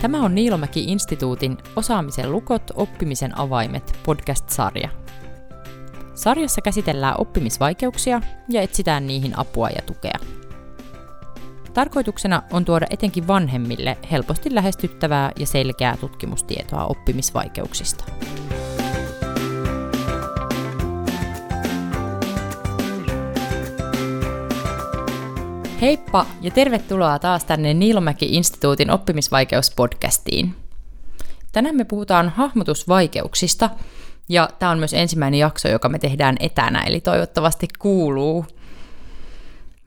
Tämä on Niilomäki-instituutin Osaamisen lukot, oppimisen avaimet podcast-sarja. Sarjassa käsitellään oppimisvaikeuksia ja etsitään niihin apua ja tukea. Tarkoituksena on tuoda etenkin vanhemmille helposti lähestyttävää ja selkeää tutkimustietoa oppimisvaikeuksista. Heippa ja tervetuloa taas tänne Niilomäki-instituutin oppimisvaikeuspodcastiin. Tänään me puhutaan hahmotusvaikeuksista ja tämä on myös ensimmäinen jakso, joka me tehdään etänä, eli toivottavasti kuuluu.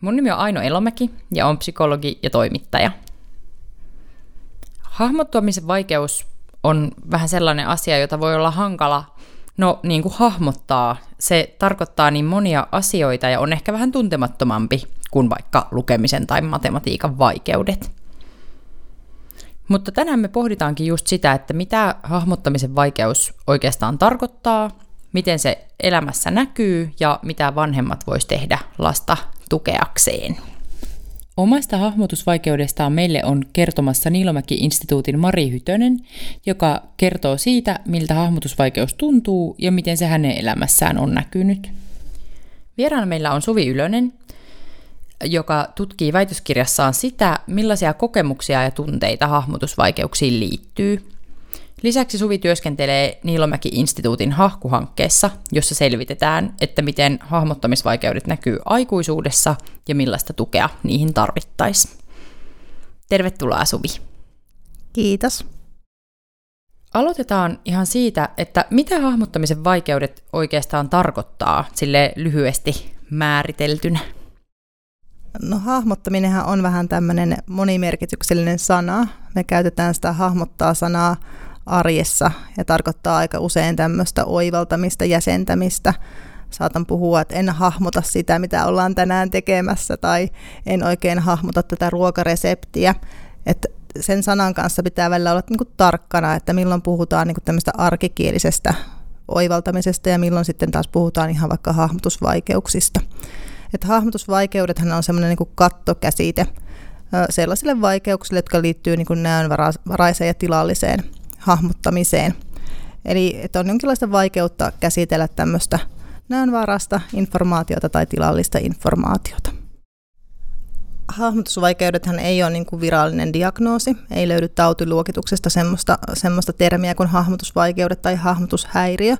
Mun nimi on Aino Elomäki ja on psykologi ja toimittaja. Hahmottamisen vaikeus on vähän sellainen asia, jota voi olla hankala no, niin kuin hahmottaa. Se tarkoittaa niin monia asioita ja on ehkä vähän tuntemattomampi kuin vaikka lukemisen tai matematiikan vaikeudet. Mutta tänään me pohditaankin just sitä, että mitä hahmottamisen vaikeus oikeastaan tarkoittaa, miten se elämässä näkyy ja mitä vanhemmat vois tehdä lasta tukeakseen. Omasta hahmotusvaikeudestaan meille on kertomassa Niilomäki-instituutin Mari Hytönen, joka kertoo siitä, miltä hahmotusvaikeus tuntuu ja miten se hänen elämässään on näkynyt. Vieraana meillä on Suvi Ylönen, joka tutkii väitöskirjassaan sitä, millaisia kokemuksia ja tunteita hahmotusvaikeuksiin liittyy. Lisäksi Suvi työskentelee Niilomäki-instituutin hahkuhankkeessa, jossa selvitetään, että miten hahmottamisvaikeudet näkyy aikuisuudessa ja millaista tukea niihin tarvittaisiin. Tervetuloa Suvi. Kiitos. Aloitetaan ihan siitä, että mitä hahmottamisen vaikeudet oikeastaan tarkoittaa sille lyhyesti määriteltynä. No hahmottaminenhan on vähän tämmöinen monimerkityksellinen sana. Me käytetään sitä hahmottaa sanaa arjessa ja tarkoittaa aika usein tämmöistä oivaltamista, jäsentämistä. Saatan puhua, että en hahmota sitä, mitä ollaan tänään tekemässä tai en oikein hahmota tätä ruokareseptiä. Että sen sanan kanssa pitää välillä olla niin kuin tarkkana, että milloin puhutaan niin kuin tämmöistä arkikielisestä oivaltamisesta ja milloin sitten taas puhutaan ihan vaikka hahmotusvaikeuksista. Että hahmotusvaikeudethan on semmoinen niin kattokäsite sellaisille vaikeuksille, jotka liittyy niin näönvaraiseen ja tilalliseen hahmottamiseen. Eli että on jonkinlaista vaikeutta käsitellä tämmöistä näönvarasta informaatiota tai tilallista informaatiota. Hahmotusvaikeudethan ei ole niin kuin virallinen diagnoosi, ei löydy tautiluokituksesta semmoista, semmoista termiä kuin hahmotusvaikeudet tai hahmotushäiriö,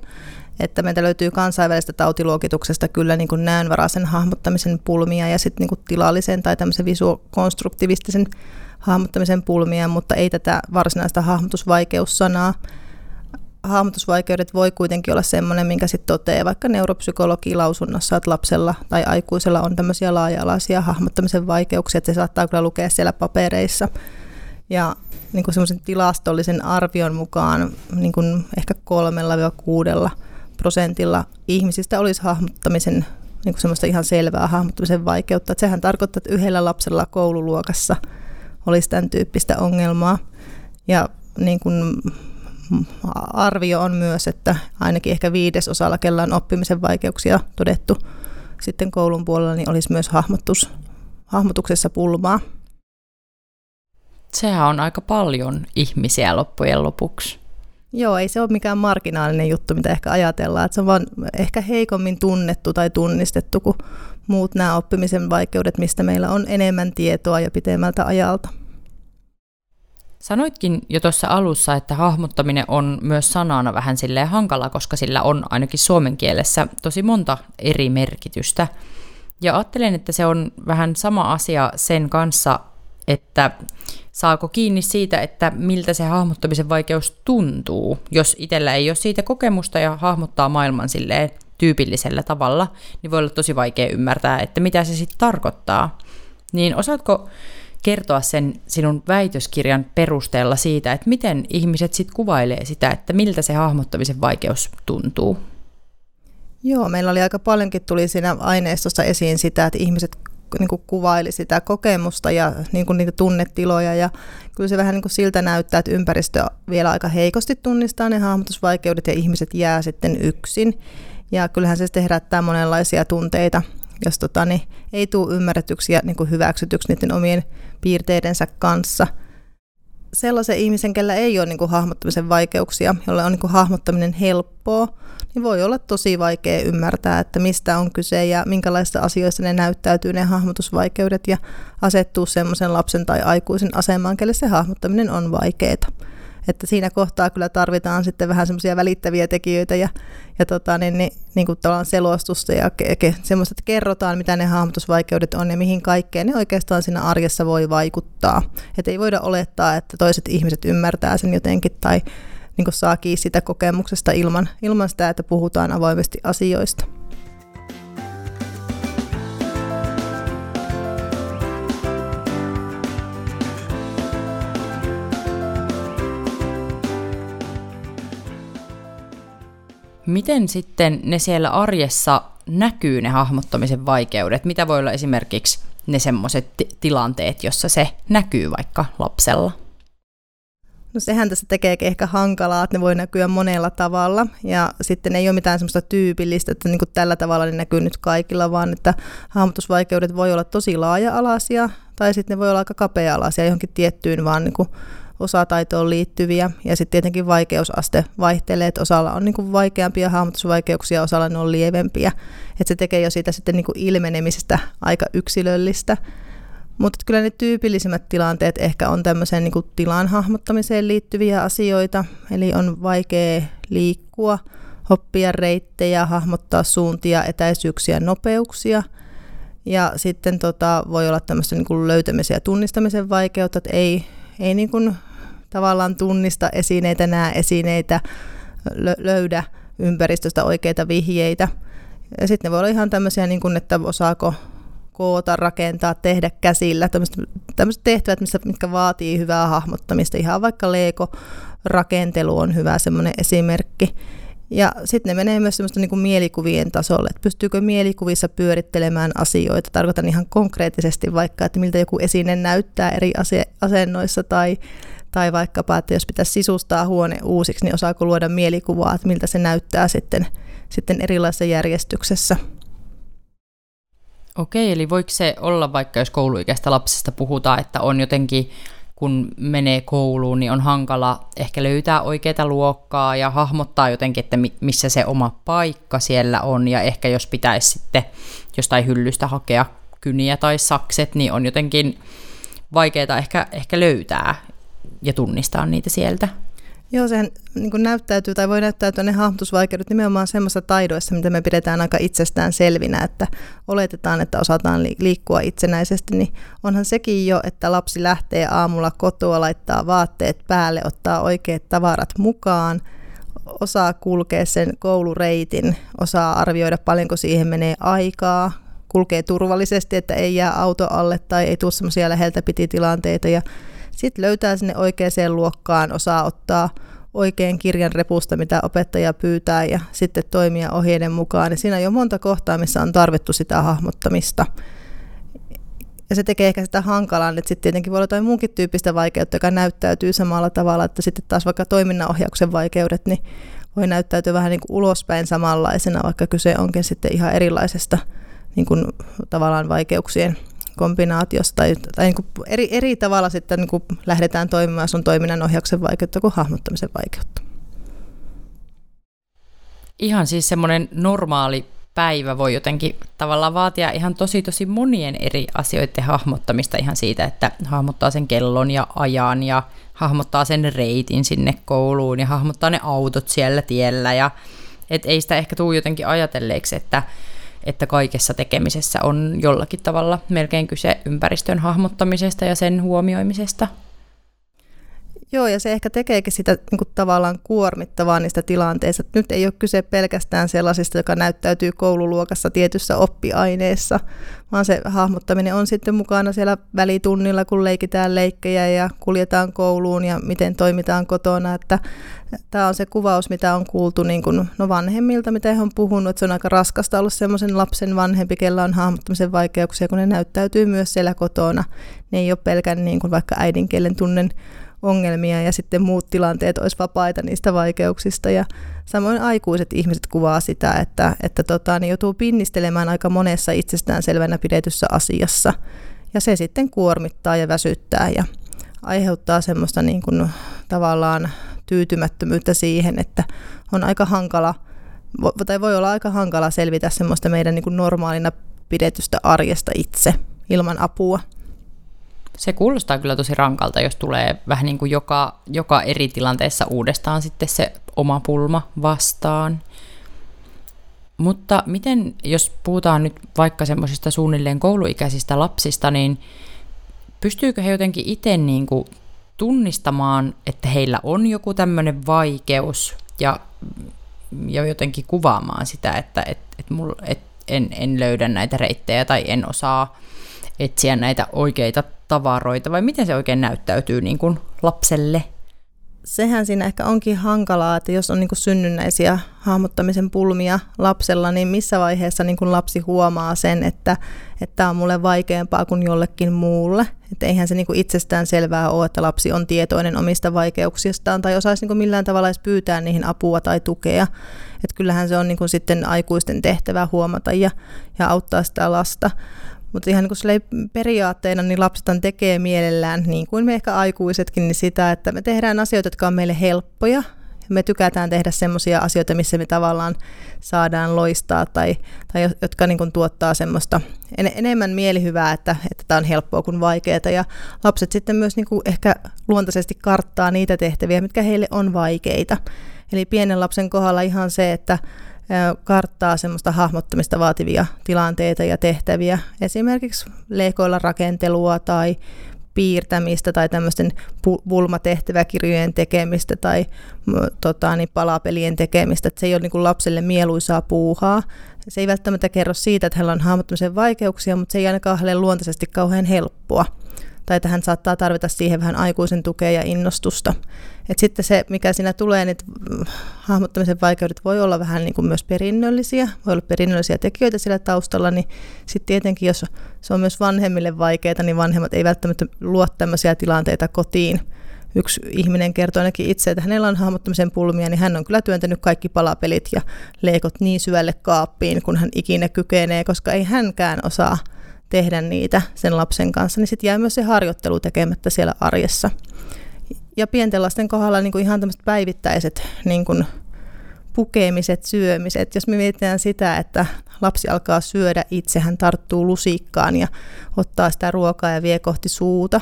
että meiltä löytyy kansainvälistä tautiluokituksesta kyllä niin kuin näönvaraisen hahmottamisen pulmia ja sitten niin tilallisen tai tämmöisen visuokonstruktivistisen hahmottamisen pulmia, mutta ei tätä varsinaista hahmotusvaikeussanaa. Hahmotusvaikeudet voi kuitenkin olla semmoinen, minkä sitten toteaa vaikka neuropsykologi lausunnossa, että lapsella tai aikuisella on tämmöisiä laaja-alaisia hahmottamisen vaikeuksia, että se saattaa kyllä lukea siellä papereissa. Ja niin kuin semmoisen tilastollisen arvion mukaan niin kuin ehkä kolmella kuudella prosentilla ihmisistä olisi hahmottamisen niin kuin semmoista ihan selvää hahmottamisen vaikeutta. Että sehän tarkoittaa, että yhdellä lapsella koululuokassa – olisi tämän tyyppistä ongelmaa. Ja niin kuin arvio on myös, että ainakin ehkä viidesosalla, kellä on oppimisen vaikeuksia todettu sitten koulun puolella, niin olisi myös hahmotus, hahmotuksessa pulmaa. Sehän on aika paljon ihmisiä loppujen lopuksi. Joo, ei se ole mikään marginaalinen juttu, mitä ehkä ajatellaan. Että se on vaan ehkä heikommin tunnettu tai tunnistettu kuin muut nämä oppimisen vaikeudet, mistä meillä on enemmän tietoa ja pitemmältä ajalta. Sanoitkin jo tuossa alussa, että hahmottaminen on myös sanana vähän silleen hankala, koska sillä on ainakin suomen kielessä tosi monta eri merkitystä. Ja ajattelen, että se on vähän sama asia sen kanssa, että saako kiinni siitä, että miltä se hahmottamisen vaikeus tuntuu, jos itsellä ei ole siitä kokemusta ja hahmottaa maailman silleen tyypillisellä tavalla, niin voi olla tosi vaikea ymmärtää, että mitä se sitten tarkoittaa. Niin osaatko kertoa sen sinun väitöskirjan perusteella siitä, että miten ihmiset sitten kuvailee sitä, että miltä se hahmottamisen vaikeus tuntuu? Joo, meillä oli aika paljonkin tuli siinä aineistossa esiin sitä, että ihmiset niin kuin kuvaili sitä kokemusta ja niin kuin niitä tunnetiloja ja kyllä se vähän niin kuin siltä näyttää, että ympäristö vielä aika heikosti tunnistaa ne hahmotusvaikeudet ja ihmiset jää sitten yksin. Ja kyllähän se herättää monenlaisia tunteita, jos tota, niin ei tule ymmärretyksi ja niin kuin hyväksytyksi niiden omien piirteidensä kanssa. sellaisen ihmisen, kellä ei ole niin kuin hahmottamisen vaikeuksia, jolle on niin kuin hahmottaminen helppoa, niin voi olla tosi vaikea ymmärtää, että mistä on kyse ja minkälaista asioista ne näyttäytyy, ne hahmotusvaikeudet, ja asettuu semmoisen lapsen tai aikuisen asemaan, kelle se hahmottaminen on vaikeaa. Että siinä kohtaa kyllä tarvitaan sitten vähän semmoisia välittäviä tekijöitä ja, ja tota, niin, niin, niin kuin selostusta ja ke, ke, semmoista, että kerrotaan, mitä ne hahmotusvaikeudet on ja mihin kaikkeen ne oikeastaan siinä arjessa voi vaikuttaa. Että ei voida olettaa, että toiset ihmiset ymmärtää sen jotenkin tai niin saa kiinni sitä kokemuksesta ilman, ilman sitä, että puhutaan avoimesti asioista. Miten sitten ne siellä arjessa näkyy ne hahmottamisen vaikeudet? Mitä voi olla esimerkiksi ne semmoiset t- tilanteet, jossa se näkyy vaikka lapsella? No sehän tässä tekee ehkä hankalaa, että ne voi näkyä monella tavalla. Ja sitten ei ole mitään semmoista tyypillistä, että niin kuin tällä tavalla ne näkyy nyt kaikilla, vaan että hahmotusvaikeudet voi olla tosi laaja-alaisia tai sitten ne voi olla aika kapea-alaisia johonkin tiettyyn vaan niin kuin osataitoon liittyviä. Ja sitten tietenkin vaikeusaste vaihtelee, että osalla on niin kuin vaikeampia hahmotusvaikeuksia, osalla ne on lievempiä, että se tekee jo siitä sitten niin kuin ilmenemisestä aika yksilöllistä. Mutta kyllä ne tyypillisimmät tilanteet ehkä on tämmöiseen niin kuin tilan hahmottamiseen liittyviä asioita, eli on vaikea liikkua, oppia reittejä, hahmottaa suuntia, etäisyyksiä, nopeuksia. Ja sitten tota, voi olla tämmöistä niin kuin löytämisen ja tunnistamisen vaikeutta, että ei, ei niin kuin tavallaan tunnista esineitä, näe esineitä, löydä ympäristöstä oikeita vihjeitä. Ja sitten ne voi olla ihan tämmöisiä, niin kuin, että osaako koota, rakentaa, tehdä käsillä, tämmöiset tehtävät, missä, mitkä vaatii hyvää hahmottamista. Ihan vaikka Lego-rakentelu on hyvä semmoinen esimerkki. Ja sitten ne menee myös semmoista niin kuin mielikuvien tasolle, että pystyykö mielikuvissa pyörittelemään asioita. Tarkoitan ihan konkreettisesti vaikka, että miltä joku esine näyttää eri asennoissa tai, tai vaikkapa, että jos pitäisi sisustaa huone uusiksi, niin osaako luoda mielikuvaa, että miltä se näyttää sitten, sitten erilaisessa järjestyksessä. Okei, eli voiko se olla vaikka, jos kouluikäistä lapsesta puhutaan, että on jotenkin kun menee kouluun, niin on hankala ehkä löytää oikeaa luokkaa ja hahmottaa jotenkin, että missä se oma paikka siellä on. Ja ehkä jos pitäisi sitten jostain hyllystä hakea kyniä tai sakset, niin on jotenkin vaikeaa ehkä, ehkä löytää ja tunnistaa niitä sieltä. Joo, sehän niin näyttäytyy tai voi näyttäytyä ne hahmotusvaikeudet nimenomaan semmoisessa taidoissa, mitä me pidetään aika itsestään selvinä, että oletetaan, että osataan liikkua itsenäisesti, niin onhan sekin jo, että lapsi lähtee aamulla kotoa, laittaa vaatteet päälle, ottaa oikeat tavarat mukaan, osaa kulkea sen koulureitin, osaa arvioida paljonko siihen menee aikaa, kulkee turvallisesti, että ei jää auto alle tai ei tule semmoisia läheltä piti tilanteita ja sitten löytää sinne oikeaan luokkaan, osaa ottaa oikein kirjan repusta, mitä opettaja pyytää ja sitten toimia ohjeiden mukaan. Niin siinä on jo monta kohtaa, missä on tarvittu sitä hahmottamista. Ja se tekee ehkä sitä hankalaa, että sitten tietenkin voi olla jotain muunkin tyyppistä vaikeutta, joka näyttäytyy samalla tavalla, että sitten taas vaikka toiminnanohjauksen vaikeudet, niin voi näyttäytyä vähän niin kuin ulospäin samanlaisena, vaikka kyse onkin sitten ihan erilaisesta niin kuin tavallaan vaikeuksien kombinaatiosta tai, tai niin kuin eri, eri tavalla sitten niin kuin lähdetään toimimaan sun toiminnan ohjauksen vaikeutta kuin hahmottamisen vaikeutta. Ihan siis semmoinen normaali päivä voi jotenkin tavallaan vaatia ihan tosi tosi monien eri asioiden hahmottamista ihan siitä, että hahmottaa sen kellon ja ajan ja hahmottaa sen reitin sinne kouluun ja hahmottaa ne autot siellä tiellä ja et ei sitä ehkä tule jotenkin ajatelleeksi, että että kaikessa tekemisessä on jollakin tavalla melkein kyse ympäristön hahmottamisesta ja sen huomioimisesta. Joo, ja se ehkä tekeekin sitä niin kuin tavallaan kuormittavaa niistä tilanteista. Nyt ei ole kyse pelkästään sellaisista, joka näyttäytyy koululuokassa tietyssä oppiaineessa, vaan se hahmottaminen on sitten mukana siellä välitunnilla, kun leikitään leikkejä ja kuljetaan kouluun ja miten toimitaan kotona. Että tämä on se kuvaus, mitä on kuultu niin kuin, no vanhemmilta, mitä he on puhunut, että se on aika raskasta olla semmoisen lapsen vanhempi, kellä on hahmottamisen vaikeuksia, kun ne näyttäytyy myös siellä kotona. Ne ei ole pelkän niin kuin vaikka äidinkielen tunnen ongelmia ja sitten muut tilanteet olisi vapaita niistä vaikeuksista. Ja samoin aikuiset ihmiset kuvaa sitä, että, että tota, niin joutuu pinnistelemään aika monessa itsestään selvänä pidetyssä asiassa. Ja se sitten kuormittaa ja väsyttää ja aiheuttaa semmoista niin kuin tavallaan tyytymättömyyttä siihen, että on aika hankala, tai voi olla aika hankala selvitä semmoista meidän niin kuin normaalina pidetystä arjesta itse ilman apua. Se kuulostaa kyllä tosi rankalta, jos tulee vähän niin kuin joka, joka eri tilanteessa uudestaan sitten se oma pulma vastaan. Mutta miten, jos puhutaan nyt vaikka semmoisista suunnilleen kouluikäisistä lapsista, niin pystyykö he jotenkin itse niin kuin tunnistamaan, että heillä on joku tämmöinen vaikeus ja, ja jotenkin kuvaamaan sitä, että et, et mul, et en, en löydä näitä reittejä tai en osaa etsiä näitä oikeita tavaroita, vai miten se oikein näyttäytyy niin kuin lapselle? sehän siinä ehkä onkin hankalaa, että jos on niin synnynnäisiä hahmottamisen pulmia lapsella, niin missä vaiheessa niin lapsi huomaa sen, että tämä on mulle vaikeampaa kuin jollekin muulle. Että eihän se niin itsestään selvää ole, että lapsi on tietoinen omista vaikeuksistaan tai osaisi niin millään tavalla edes pyytää niihin apua tai tukea. Että kyllähän se on niin sitten aikuisten tehtävä huomata ja, ja auttaa sitä lasta. Mutta ihan niin periaatteena niin lapsethan tekee mielellään, niin kuin me ehkä aikuisetkin, niin sitä, että me tehdään asioita, jotka on meille helppoja. Me tykätään tehdä semmoisia asioita, missä me tavallaan saadaan loistaa tai, tai jotka niin tuottaa semmoista en, enemmän mielihyvää, että, että on helppoa kuin vaikeaa. Ja lapset sitten myös niin ehkä luontaisesti karttaa niitä tehtäviä, mitkä heille on vaikeita. Eli pienen lapsen kohdalla ihan se, että karttaa semmoista hahmottamista vaativia tilanteita ja tehtäviä, esimerkiksi leikoilla rakentelua tai piirtämistä tai tämmöisten pulmatehtäväkirjojen tekemistä tai tota, niin palapelien tekemistä, että se ei ole niin lapselle mieluisaa puuhaa. Se ei välttämättä kerro siitä, että hänellä on hahmottamisen vaikeuksia, mutta se ei ainakaan hänelle luontaisesti kauhean helppoa tai että hän saattaa tarvita siihen vähän aikuisen tukea ja innostusta. Et sitten se, mikä siinä tulee, niin hahmottamisen vaikeudet voi olla vähän niin kuin myös perinnöllisiä, voi olla perinnöllisiä tekijöitä sillä taustalla, niin sitten tietenkin, jos se on myös vanhemmille vaikeaa, niin vanhemmat ei välttämättä luo tämmöisiä tilanteita kotiin. Yksi ihminen kertoi ainakin itse, että hänellä on hahmottamisen pulmia, niin hän on kyllä työntänyt kaikki palapelit ja leikot niin syvälle kaappiin, kun hän ikinä kykenee, koska ei hänkään osaa tehdä niitä sen lapsen kanssa, niin sitten jää myös se harjoittelu tekemättä siellä arjessa. Ja pienten lasten kohdalla niin kuin ihan tämmöiset päivittäiset niin kuin pukemiset, syömiset. Jos me mietitään sitä, että lapsi alkaa syödä itse, hän tarttuu lusikkaan ja ottaa sitä ruokaa ja vie kohti suuta,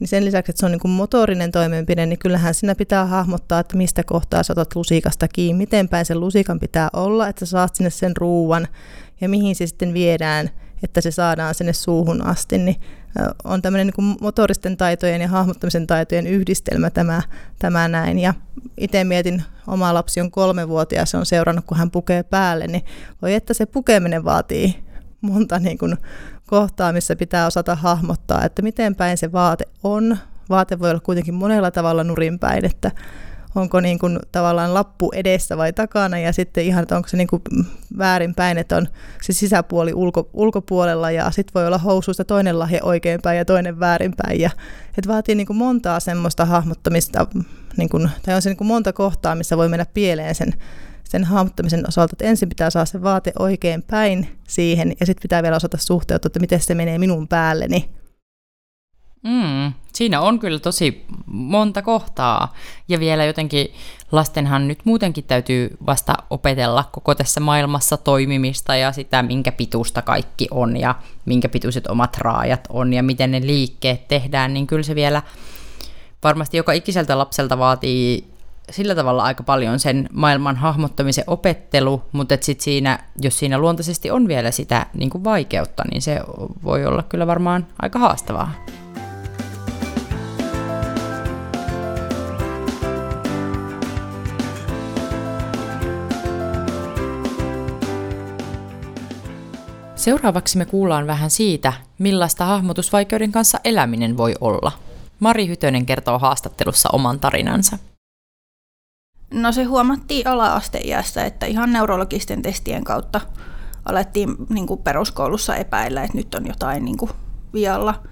niin sen lisäksi, että se on niin kuin motorinen toimenpide, niin kyllähän siinä pitää hahmottaa, että mistä kohtaa sä otat lusikasta kiinni, miten päin sen lusikan pitää olla, että sä saat sinne sen ruuan ja mihin se sitten viedään että se saadaan sinne suuhun asti, niin on tämmöinen niin motoristen taitojen ja hahmottamisen taitojen yhdistelmä tämä, tämä näin. Ja itse mietin, oma lapsi on kolmevuotias, se on seurannut, kun hän pukee päälle, niin voi että se pukeminen vaatii monta niin kuin kohtaa, missä pitää osata hahmottaa, että miten päin se vaate on. Vaate voi olla kuitenkin monella tavalla nurinpäin, että onko niin kuin tavallaan lappu edessä vai takana ja sitten ihan, että onko se niin kuin väärinpäin, että on se sisäpuoli ulko, ulkopuolella ja sitten voi olla housuista toinen lahje oikeinpäin ja toinen väärinpäin ja että vaatii niin kuin montaa semmoista hahmottamista niin kuin, tai on se niin kuin monta kohtaa, missä voi mennä pieleen sen sen hahmottamisen osalta, että ensin pitää saada se vaate oikein päin siihen ja sitten pitää vielä osata suhteuttaa, että miten se menee minun päälleni. Mm, siinä on kyllä tosi monta kohtaa. Ja vielä jotenkin lastenhan nyt muutenkin täytyy vasta opetella koko tässä maailmassa toimimista ja sitä, minkä pituusta kaikki on ja minkä pituiset omat raajat on ja miten ne liikkeet tehdään, niin kyllä se vielä varmasti joka ikiseltä lapselta vaatii sillä tavalla aika paljon sen maailman hahmottamisen opettelu, mutta sit siinä, jos siinä luontaisesti on vielä sitä niin kuin vaikeutta, niin se voi olla kyllä varmaan aika haastavaa. Seuraavaksi me kuullaan vähän siitä, millaista hahmotusvaikeuden kanssa eläminen voi olla. Mari Hytönen kertoo haastattelussa oman tarinansa. No se huomattiin ala-asteiässä, että ihan neurologisten testien kautta alettiin niin kuin peruskoulussa epäillä, että nyt on jotain niin kuin vialla.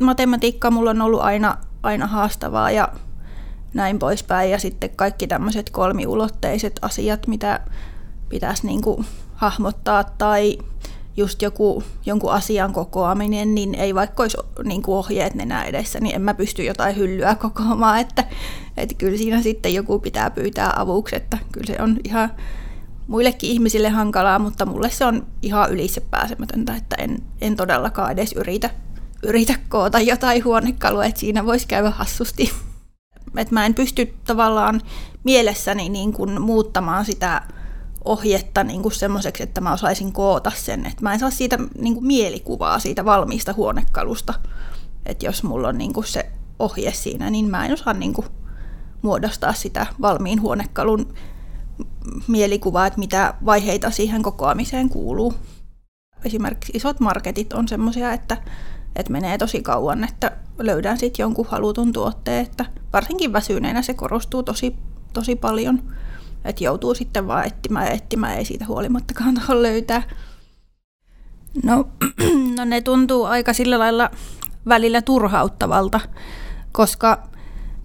Matematiikka mulla on ollut aina, aina haastavaa ja näin poispäin. Ja sitten kaikki tämmöiset kolmiulotteiset asiat, mitä pitäisi niin kuin hahmottaa tai just joku, jonkun asian kokoaminen, niin ei vaikka olisi niin kuin ohjeet nenä edessä, niin en mä pysty jotain hyllyä kokoamaan, että, että kyllä siinä sitten joku pitää pyytää avuksi, että kyllä se on ihan muillekin ihmisille hankalaa, mutta mulle se on ihan ylitse pääsemätöntä, että en, en todellakaan edes yritä, yritä koota jotain huonekalua, että siinä voisi käydä hassusti. Et mä en pysty tavallaan mielessäni niin kuin muuttamaan sitä ohjetta niin kuin semmoiseksi, että mä osaisin koota sen. Et mä en saa siitä niin kuin mielikuvaa siitä valmiista huonekalusta. Että jos mulla on niin kuin se ohje siinä, niin mä en osaa niin kuin muodostaa sitä valmiin huonekalun mielikuvaa, että mitä vaiheita siihen kokoamiseen kuuluu. Esimerkiksi isot marketit on semmoisia, että, että menee tosi kauan, että löydän sitten jonkun halutun tuotteen, että varsinkin väsyneenä se korostuu tosi, tosi paljon, että joutuu sitten vaan etsimään ja etsimään, ei siitä huolimattakaan tuohon löytää. No, no ne tuntuu aika sillä lailla välillä turhauttavalta, koska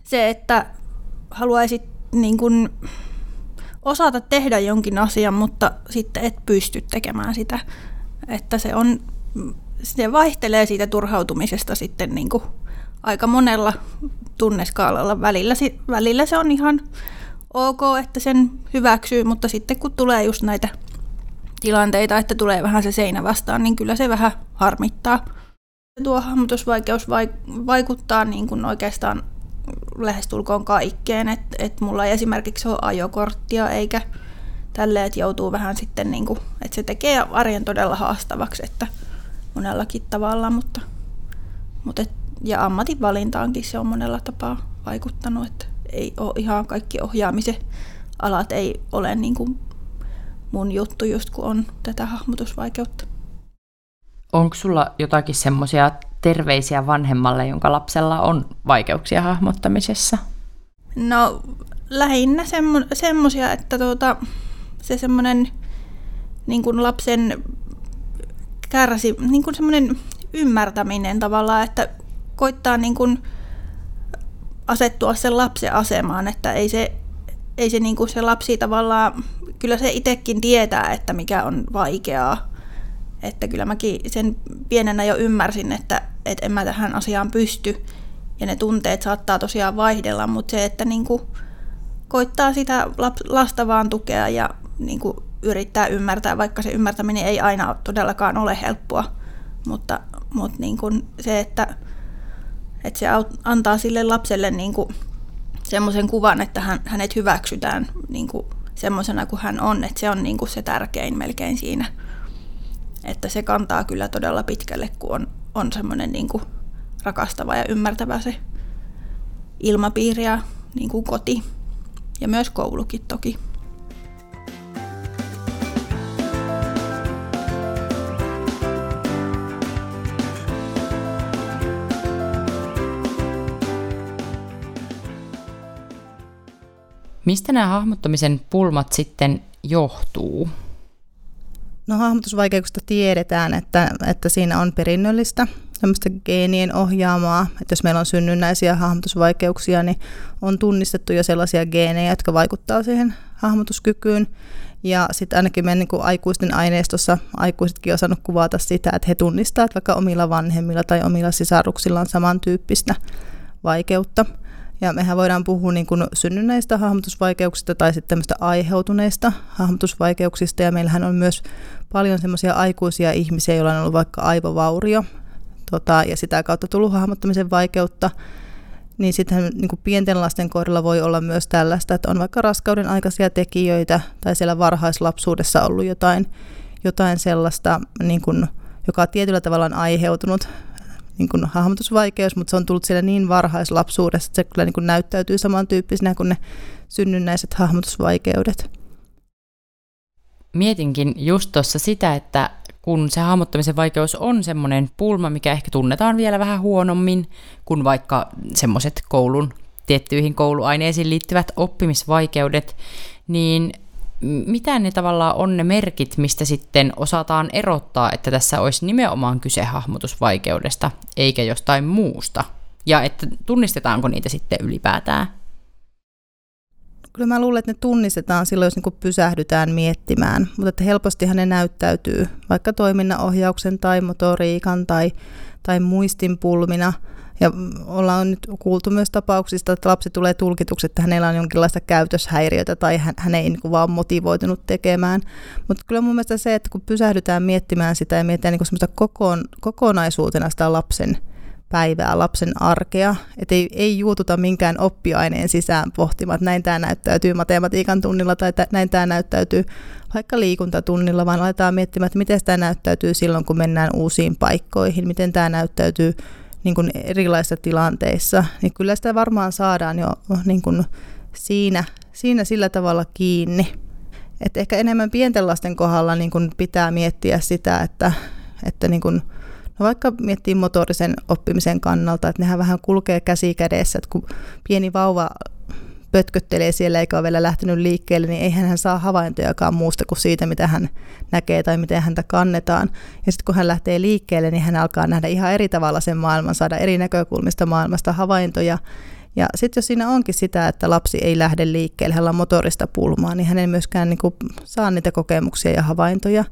se, että haluaisit niin kuin osata tehdä jonkin asian, mutta sitten et pysty tekemään sitä. Että se on, se vaihtelee siitä turhautumisesta sitten niin kuin aika monella tunneskaalalla. Välillä, välillä se on ihan ok, että sen hyväksyy, mutta sitten kun tulee just näitä tilanteita, että tulee vähän se seinä vastaan, niin kyllä se vähän harmittaa. Tuo hahmotusvaikeus vaikuttaa niin kuin oikeastaan lähestulkoon kaikkeen, että et mulla ei esimerkiksi ole ajokorttia eikä tälleen, että joutuu vähän sitten, niin kuin, että se tekee arjen todella haastavaksi, että monellakin tavalla, mutta, mutta et, ja ammatinvalintaankin se on monella tapaa vaikuttanut, että ei ole ihan kaikki ohjaamisen alat ei ole niin kuin mun juttu just kun on tätä hahmotusvaikeutta. Onko sulla jotakin semmoisia terveisiä vanhemmalle, jonka lapsella on vaikeuksia hahmottamisessa? No lähinnä semmo- semmoisia, että tuota, se semmoinen niin kuin lapsen kärsi, niin kuin semmoinen ymmärtäminen tavallaan, että koittaa niin kuin asettua sen lapsen asemaan, että ei se, ei se, niin kuin se lapsi tavallaan, kyllä se itsekin tietää, että mikä on vaikeaa, että kyllä mäkin sen pienenä jo ymmärsin, että, että en mä tähän asiaan pysty. Ja ne tunteet saattaa tosiaan vaihdella, mutta se, että niin kuin koittaa sitä lasta vaan tukea ja niin kuin yrittää ymmärtää, vaikka se ymmärtäminen ei aina todellakaan ole helppoa. Mutta, mutta niin kuin se, että, että se antaa sille lapselle niin semmoisen kuvan, että hän, hänet hyväksytään niin kuin semmoisena kuin hän on, että se on niin kuin se tärkein melkein siinä. Että se kantaa kyllä todella pitkälle, kun on, on semmoinen niin kuin rakastava ja ymmärtävä se ilmapiiri ja niin kuin koti. Ja myös koulukin toki. Mistä nämä hahmottamisen pulmat sitten johtuu? No hahmotusvaikeuksista tiedetään, että, että siinä on perinnöllistä semmoista geenien ohjaamaa, että jos meillä on synnynnäisiä hahmotusvaikeuksia, niin on tunnistettu jo sellaisia geenejä, jotka vaikuttaa siihen hahmotuskykyyn. Ja sitten ainakin meidän niin aikuisten aineistossa aikuisetkin on osannut kuvata sitä, että he tunnistavat, vaikka omilla vanhemmilla tai omilla sisaruksilla on samantyyppistä vaikeutta. Ja mehän voidaan puhua niin kuin synnynnäistä hahmotusvaikeuksista tai sitten tämmöistä aiheutuneista hahmotusvaikeuksista. Ja meillähän on myös paljon semmoisia aikuisia ihmisiä, joilla on ollut vaikka aivovaurio tota, ja sitä kautta tullut hahmottamisen vaikeutta. Niin sitten niin kuin pienten lasten kohdalla voi olla myös tällaista, että on vaikka raskauden aikaisia tekijöitä tai siellä varhaislapsuudessa ollut jotain, jotain sellaista, niin kuin, joka tietyllä tavalla on aiheutunut niin kuin hahmotusvaikeus, mutta se on tullut siellä niin varhaislapsuudessa, että se kyllä niin kuin näyttäytyy samantyyppisenä kuin ne synnynnäiset hahmotusvaikeudet. Mietinkin just tuossa sitä, että kun se hahmottamisen vaikeus on semmoinen pulma, mikä ehkä tunnetaan vielä vähän huonommin kuin vaikka semmoiset koulun tiettyihin kouluaineisiin liittyvät oppimisvaikeudet, niin mitä ne tavallaan on ne merkit, mistä sitten osataan erottaa, että tässä olisi nimenomaan kyse hahmotusvaikeudesta, eikä jostain muusta? Ja että tunnistetaanko niitä sitten ylipäätään? Kyllä mä luulen, että ne tunnistetaan silloin, jos niin pysähdytään miettimään, mutta että helpostihan ne näyttäytyy vaikka toiminnanohjauksen tai motoriikan tai, tai muistinpulmina. Ja ollaan nyt kuultu myös tapauksista, että lapsi tulee tulkituksi, että hänellä on jonkinlaista käytöshäiriötä tai hän, hän ei niin kuin vaan motivoitunut tekemään. Mutta kyllä mun mielestä se, että kun pysähdytään miettimään sitä ja mietitään niin semmoista kokoon, kokonaisuutena sitä lapsen päivää, lapsen arkea, että ei, ei juututa minkään oppiaineen sisään pohtimaan, että näin tämä näyttäytyy matematiikan tunnilla tai t- näin tämä näyttäytyy vaikka liikuntatunnilla, vaan aletaan miettimään, että miten tämä näyttäytyy silloin, kun mennään uusiin paikkoihin, miten tämä näyttäytyy niin kuin erilaisissa tilanteissa, niin kyllä sitä varmaan saadaan jo niin kuin siinä, siinä sillä tavalla kiinni. Et ehkä enemmän pienten lasten kohdalla niin kuin pitää miettiä sitä, että, että niin kuin, no vaikka miettii motorisen oppimisen kannalta, että nehän vähän kulkee käsi kädessä, että kun pieni vauva pötköttelee siellä eikä ole vielä lähtenyt liikkeelle, niin eihän hän saa havaintojakaan muusta kuin siitä, mitä hän näkee tai miten häntä kannetaan. Ja sitten kun hän lähtee liikkeelle, niin hän alkaa nähdä ihan eri tavalla sen maailman, saada eri näkökulmista maailmasta havaintoja. Ja sitten jos siinä onkin sitä, että lapsi ei lähde liikkeelle, hänellä on motorista pulmaa, niin hän ei myöskään niin kuin saa niitä kokemuksia ja havaintoja.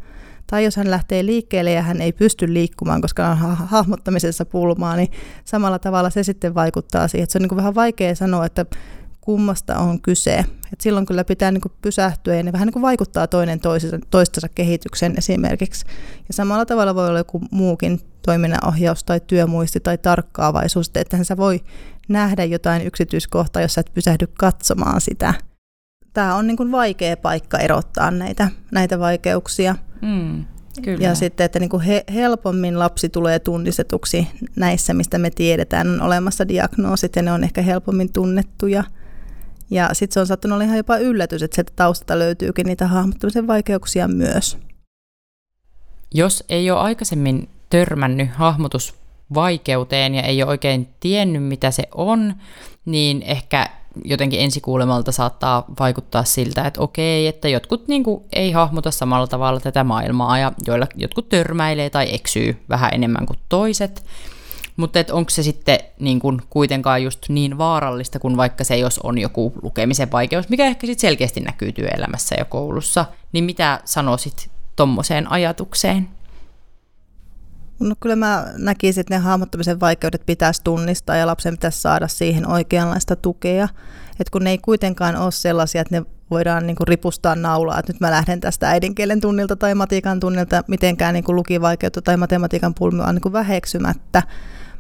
Tai jos hän lähtee liikkeelle ja hän ei pysty liikkumaan, koska on hahmottamisessa pulmaa, niin samalla tavalla se sitten vaikuttaa siihen. Että se on niin kuin vähän vaikea sanoa, että kummasta on kyse. Et silloin kyllä pitää niin kuin pysähtyä ja ne vähän niin kuin vaikuttaa toinen toisensa, toistensa kehityksen esimerkiksi. Ja samalla tavalla voi olla joku muukin toiminnanohjaus tai työmuisti tai tarkkaavaisuus, että sä voi nähdä jotain yksityiskohtaa, jos sä et pysähdy katsomaan sitä. Tämä on niin kuin vaikea paikka erottaa näitä, näitä vaikeuksia. Mm. Kyllä. Ja sitten, että niin kuin he, helpommin lapsi tulee tunnistetuksi näissä, mistä me tiedetään, on olemassa diagnoosit ja ne on ehkä helpommin tunnettuja. Ja sitten se on saattanut olla ihan jopa yllätys, että sieltä taustalta löytyykin niitä hahmottamisen vaikeuksia myös. Jos ei ole aikaisemmin törmännyt hahmotusvaikeuteen ja ei ole oikein tiennyt, mitä se on, niin ehkä jotenkin ensikuulemalta saattaa vaikuttaa siltä, että okei, että jotkut niin kuin, ei hahmota samalla tavalla tätä maailmaa ja joilla jotkut törmäilee tai eksyy vähän enemmän kuin toiset. Mutta onko se sitten niin kun, kuitenkaan just niin vaarallista kuin vaikka se, jos on joku lukemisen vaikeus, mikä ehkä sitten selkeästi näkyy työelämässä ja koulussa, niin mitä sanoisit tuommoiseen ajatukseen? No kyllä mä näkisin, että ne hahmottamisen vaikeudet pitäisi tunnistaa ja lapsen pitäisi saada siihen oikeanlaista tukea. Että kun ne ei kuitenkaan ole sellaisia, että ne voidaan niin kuin ripustaa naulaa, että nyt mä lähden tästä äidinkielen tunnilta tai matikan tunnilta mitenkään niin kuin lukivaikeutta tai matematiikan pulmia niin kuin väheksymättä,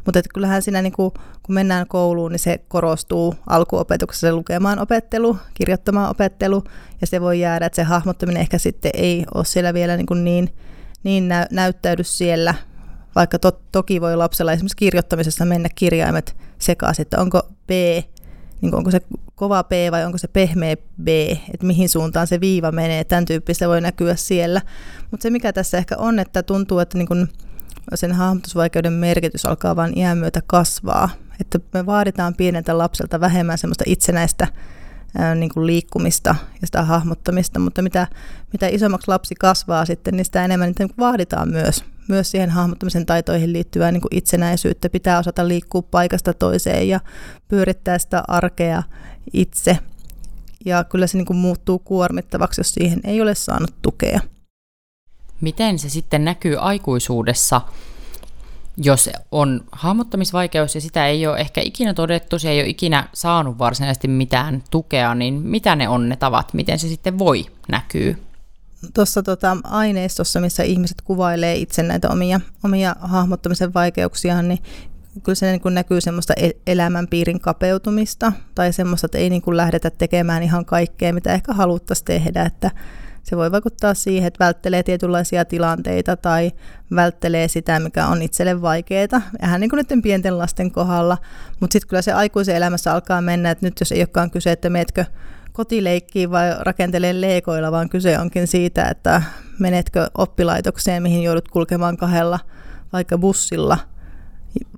mutta kyllähän siinä, niin kuin, kun mennään kouluun, niin se korostuu alkuopetuksessa se lukemaan opettelu, kirjoittamaan opettelu, ja se voi jäädä, että se hahmottaminen ehkä sitten ei ole siellä vielä niin, kuin niin, niin nä- näyttäydy siellä, vaikka to- toki voi lapsella esimerkiksi kirjoittamisessa mennä kirjaimet sekaisin, että onko B, niin onko se kova P vai onko se pehmeä B, että mihin suuntaan se viiva menee, tämän tyyppistä voi näkyä siellä. Mutta se mikä tässä ehkä on, että tuntuu, että niin kun sen hahmotusvaikeuden merkitys alkaa vain iän myötä kasvaa. Että me vaaditaan pieneltä lapselta vähemmän semmoista itsenäistä ää, niin kuin liikkumista ja sitä hahmottamista, mutta mitä, mitä isommaksi lapsi kasvaa sitten, niin sitä enemmän niitä vaaditaan myös. Myös siihen hahmottamisen taitoihin liittyvää niin kuin itsenäisyyttä. Pitää osata liikkua paikasta toiseen ja pyörittää sitä arkea itse. Ja kyllä se niin kuin muuttuu kuormittavaksi, jos siihen ei ole saanut tukea miten se sitten näkyy aikuisuudessa, jos on hahmottamisvaikeus ja sitä ei ole ehkä ikinä todettu, se ei ole ikinä saanut varsinaisesti mitään tukea, niin mitä ne on ne tavat, miten se sitten voi näkyä? Tuossa tota, aineistossa, missä ihmiset kuvailee itse näitä omia, omia hahmottamisen vaikeuksiaan, niin kyllä se niin kuin näkyy semmoista e-, elämänpiirin kapeutumista tai semmoista, että ei niin kuin lähdetä tekemään ihan kaikkea, mitä ehkä haluttaisiin tehdä, että se voi vaikuttaa siihen, että välttelee tietynlaisia tilanteita tai välttelee sitä, mikä on itselle vaikeaa, vähän niin kuin nyt pienten lasten kohdalla. Mutta sitten kyllä se aikuisen elämässä alkaa mennä, että nyt jos ei olekaan kyse, että meetkö kotileikkiin vai rakentelee leikoilla, vaan kyse onkin siitä, että menetkö oppilaitokseen, mihin joudut kulkemaan kahdella vaikka bussilla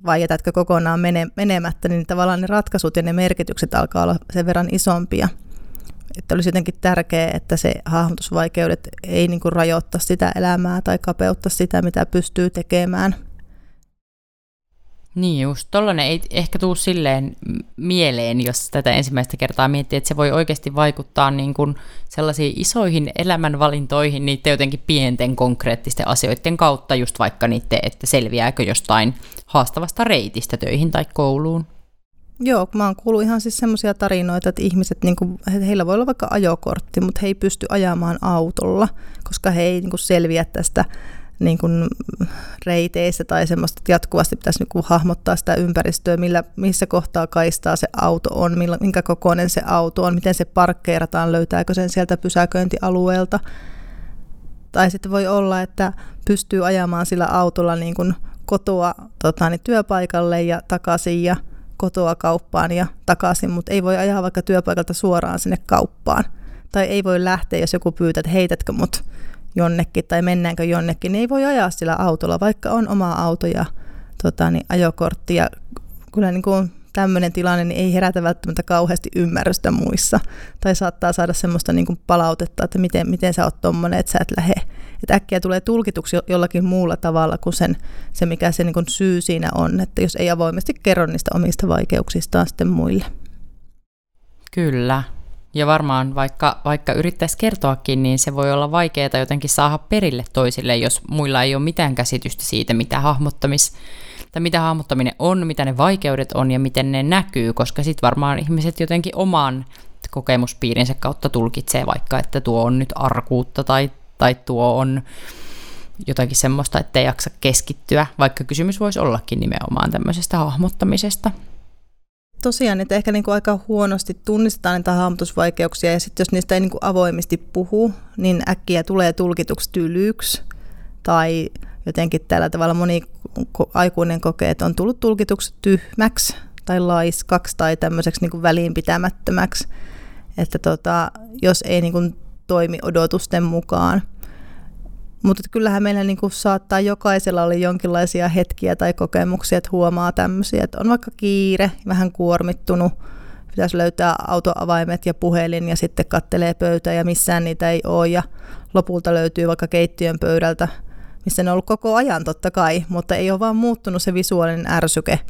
vai jätätkö kokonaan menemättä, niin tavallaan ne ratkaisut ja ne merkitykset alkaa olla sen verran isompia että olisi jotenkin tärkeää, että se hahmotusvaikeudet ei niin kuin rajoittaa sitä elämää tai kapeuttaa sitä, mitä pystyy tekemään. Niin just, tollainen ei ehkä tuu silleen mieleen, jos tätä ensimmäistä kertaa miettii, että se voi oikeasti vaikuttaa niin kuin sellaisiin isoihin elämänvalintoihin niiden jotenkin pienten konkreettisten asioiden kautta, just vaikka niiden, että selviääkö jostain haastavasta reitistä töihin tai kouluun. Joo, mä oon kuullut ihan siis semmoisia tarinoita, että ihmiset, niin kuin, heillä voi olla vaikka ajokortti, mutta he ei pysty ajamaan autolla, koska he ei niin selviä tästä niin kuin reiteistä tai semmoista, että jatkuvasti pitäisi niin hahmottaa sitä ympäristöä, millä, missä kohtaa kaistaa se auto on, millä, minkä kokoinen se auto on, miten se parkkeerataan, löytääkö sen sieltä pysäköintialueelta. Tai sitten voi olla, että pystyy ajamaan sillä autolla niin kuin kotoa tota, niin työpaikalle ja takaisin ja kotoa kauppaan ja takaisin, mutta ei voi ajaa vaikka työpaikalta suoraan sinne kauppaan. Tai ei voi lähteä, jos joku pyytää, että heitätkö mut jonnekin tai mennäänkö jonnekin, niin ei voi ajaa sillä autolla, vaikka on oma auto ja tota, niin ajokortti. Ja kyllä niin kuin tämmöinen tilanne niin ei herätä välttämättä kauheasti ymmärrystä muissa. Tai saattaa saada semmoista niin kuin palautetta, että miten, miten sä oot tommonen, että sä et lähde. Että äkkiä tulee tulkituksi jollakin muulla tavalla kuin sen, se, mikä se niin syy siinä on, että jos ei avoimesti kerro niistä omista vaikeuksistaan sitten muille. Kyllä, ja varmaan vaikka, vaikka yrittäisi kertoakin, niin se voi olla vaikeaa jotenkin saada perille toisille, jos muilla ei ole mitään käsitystä siitä, mitä hahmottamis, tai mitä hahmottaminen on, mitä ne vaikeudet on ja miten ne näkyy, koska sitten varmaan ihmiset jotenkin oman kokemuspiirinsä kautta tulkitsee vaikka, että tuo on nyt arkuutta tai, tai tuo on jotakin semmoista, että ei jaksa keskittyä, vaikka kysymys voisi ollakin nimenomaan tämmöisestä hahmottamisesta. Tosiaan, että ehkä niin kuin aika huonosti tunnistetaan niitä hahmotusvaikeuksia ja sitten jos niistä ei niin kuin avoimesti puhu, niin äkkiä tulee tulkituksi tylyksi tai jotenkin tällä tavalla moni aikuinen kokee, että on tullut tulkituksi tyhmäksi tai laiskaksi tai tämmöiseksi niin kuin väliinpitämättömäksi, että tota, jos ei niin kuin toimi odotusten mukaan. Mutta kyllähän meillä niinku saattaa jokaisella olla jonkinlaisia hetkiä tai kokemuksia, että huomaa tämmöisiä, että on vaikka kiire, vähän kuormittunut, pitäisi löytää autoavaimet ja puhelin ja sitten kattelee pöytää ja missään niitä ei ole ja lopulta löytyy vaikka keittiön pöydältä, missä ne on ollut koko ajan totta kai, mutta ei ole vaan muuttunut se visuaalinen ärsyke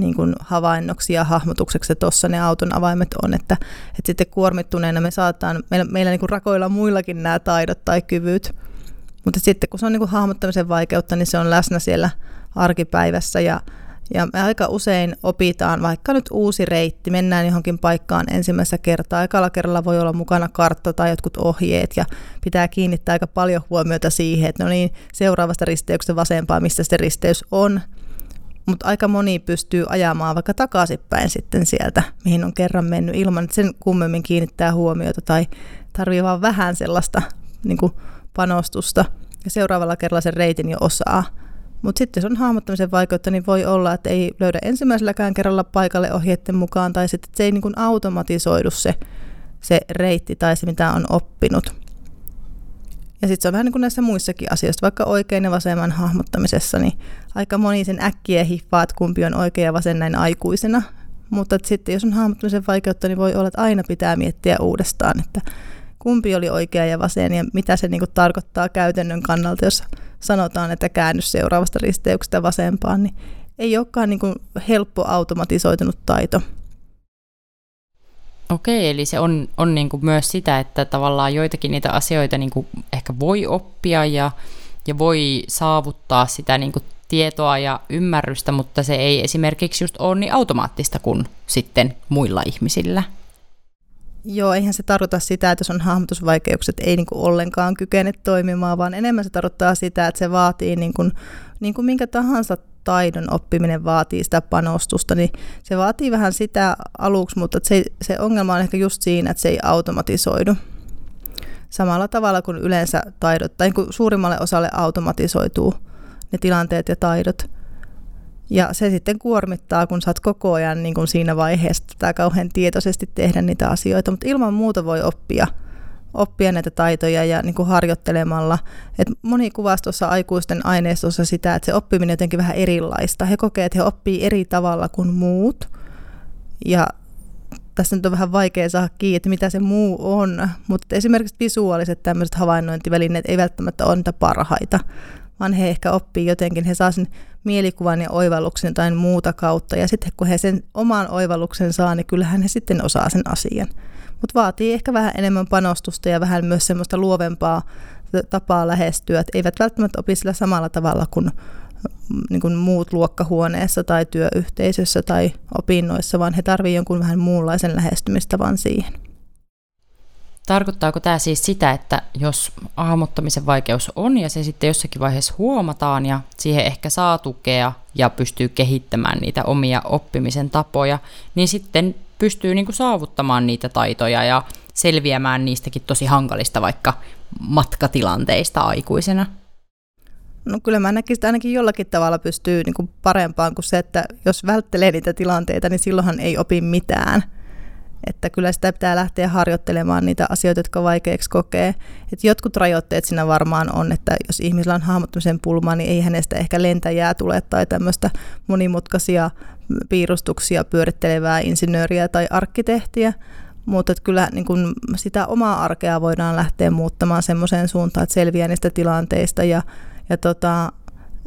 niin kuin havainnoksi ja hahmotukseksi, että tuossa ne auton avaimet on, että, että sitten kuormittuneena me saataan, meillä, meillä niin kuin rakoilla muillakin nämä taidot tai kyvyt, mutta sitten kun se on niin kuin hahmottamisen vaikeutta, niin se on läsnä siellä arkipäivässä ja, ja me aika usein opitaan vaikka nyt uusi reitti, mennään johonkin paikkaan ensimmäisessä kertaa. Ekalla kerralla voi olla mukana kartta tai jotkut ohjeet ja pitää kiinnittää aika paljon huomiota siihen, että no niin, seuraavasta risteyksestä vasempaa, missä se risteys on. Mutta aika moni pystyy ajamaan vaikka takaisinpäin sitten sieltä, mihin on kerran mennyt ilman, että sen kummemmin kiinnittää huomiota tai tarvii vaan vähän sellaista niin kuin panostusta ja seuraavalla kerralla sen reitin jo osaa. Mutta sitten jos on hahmottamisen vaikeutta, niin voi olla, että ei löydä ensimmäiselläkään kerralla paikalle ohjeiden mukaan, tai sitten se ei niin kuin automatisoidu se, se reitti tai se, mitä on oppinut. Ja sitten se on vähän niin kuin näissä muissakin asioissa, vaikka oikein ja vasemman hahmottamisessa, niin aika moni sen äkkiä hiffaa, että kumpi on oikein ja vasen näin aikuisena. Mutta sitten jos on hahmottamisen vaikeutta, niin voi olla, että aina pitää miettiä uudestaan, että kumpi oli oikea ja vasen ja mitä se niin kuin tarkoittaa käytännön kannalta, jos sanotaan, että käännys seuraavasta risteyksestä vasempaan, niin ei olekaan niin kuin helppo automatisoitunut taito. Okei, eli se on, on niin kuin myös sitä, että tavallaan joitakin niitä asioita niin kuin ehkä voi oppia ja, ja voi saavuttaa sitä niin kuin tietoa ja ymmärrystä, mutta se ei esimerkiksi just ole niin automaattista kuin sitten muilla ihmisillä. Joo, eihän se tarkoita sitä, että jos on hahmotusvaikeukset, ei niin kuin ollenkaan kykene toimimaan, vaan enemmän se tarkoittaa sitä, että se vaatii niin kuin, niin kuin minkä tahansa taidon oppiminen vaatii sitä panostusta, niin se vaatii vähän sitä aluksi, mutta se, se ongelma on ehkä just siinä, että se ei automatisoidu. Samalla tavalla kuin yleensä taidot, tai niin suurimmalle osalle automatisoituu ne tilanteet ja taidot – ja se sitten kuormittaa, kun oot koko ajan niin kuin siinä vaiheessa tätä kauhean tietoisesti tehdä niitä asioita, mutta ilman muuta voi oppia, oppia näitä taitoja ja niin kuin harjoittelemalla. Et moni kuvasi tuossa aikuisten aineistossa sitä, että se oppiminen on jotenkin vähän erilaista. He kokee, että he oppii eri tavalla kuin muut. Ja tässä nyt on vähän vaikea saada kiinni, että mitä se muu on, mutta esimerkiksi visuaaliset tämmöiset havainnointivälineet ei välttämättä ole niitä parhaita, vaan he ehkä oppii jotenkin, he saa sen mielikuvan ja oivalluksen jotain muuta kautta. Ja sitten kun he sen oman oivalluksen saa, niin kyllähän he sitten osaa sen asian. Mutta vaatii ehkä vähän enemmän panostusta ja vähän myös semmoista luovempaa tapaa lähestyä, että eivät välttämättä opi sillä samalla tavalla kuin, niin kuin muut luokkahuoneessa tai työyhteisössä tai opinnoissa, vaan he tarvitsevat jonkun vähän muunlaisen lähestymistavan siihen. Tarkoittaako tämä siis sitä, että jos hahmottamisen vaikeus on ja se sitten jossakin vaiheessa huomataan ja siihen ehkä saa tukea ja pystyy kehittämään niitä omia oppimisen tapoja, niin sitten pystyy niin kuin saavuttamaan niitä taitoja ja selviämään niistäkin tosi hankalista vaikka matkatilanteista aikuisena? No kyllä mä näkisin, että ainakin jollakin tavalla pystyy niin kuin parempaan kuin se, että jos välttelee niitä tilanteita, niin silloinhan ei opi mitään. Että kyllä sitä pitää lähteä harjoittelemaan niitä asioita, jotka vaikeiksi kokee. Et jotkut rajoitteet siinä varmaan on, että jos ihmisellä on hahmottamisen pulmaa, niin ei hänestä ehkä lentäjää tule tai tämmöistä monimutkaisia piirustuksia pyörittelevää insinööriä tai arkkitehtiä, mutta kyllä niin kun sitä omaa arkea voidaan lähteä muuttamaan semmoiseen suuntaan, että selviää niistä tilanteista ja, ja tota,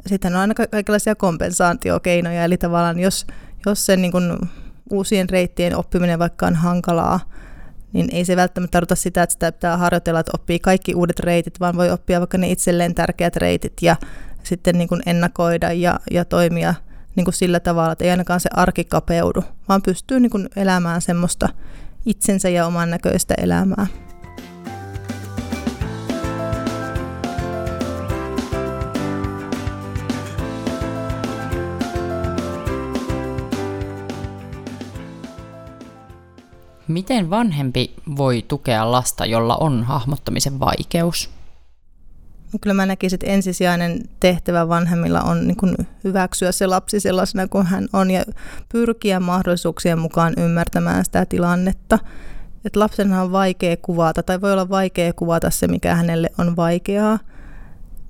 sitten on aina kaikenlaisia kompensaatiokeinoja, eli tavallaan jos, jos sen niin kun uusien reittien oppiminen vaikka on hankalaa, niin ei se välttämättä tarkoita sitä, että sitä pitää harjoitella, että oppii kaikki uudet reitit, vaan voi oppia vaikka ne itselleen tärkeät reitit ja sitten niin kuin ennakoida ja, ja toimia niin kuin sillä tavalla, että ei ainakaan se arki kapeudu, vaan pystyy niin kuin elämään semmoista itsensä ja oman näköistä elämää. Miten vanhempi voi tukea lasta, jolla on hahmottamisen vaikeus? No kyllä mä näkisin, että ensisijainen tehtävä vanhemmilla on niin kuin hyväksyä se lapsi sellaisena kuin hän on ja pyrkiä mahdollisuuksien mukaan ymmärtämään sitä tilannetta. Että lapsenhan on vaikea kuvata tai voi olla vaikea kuvata se, mikä hänelle on vaikeaa.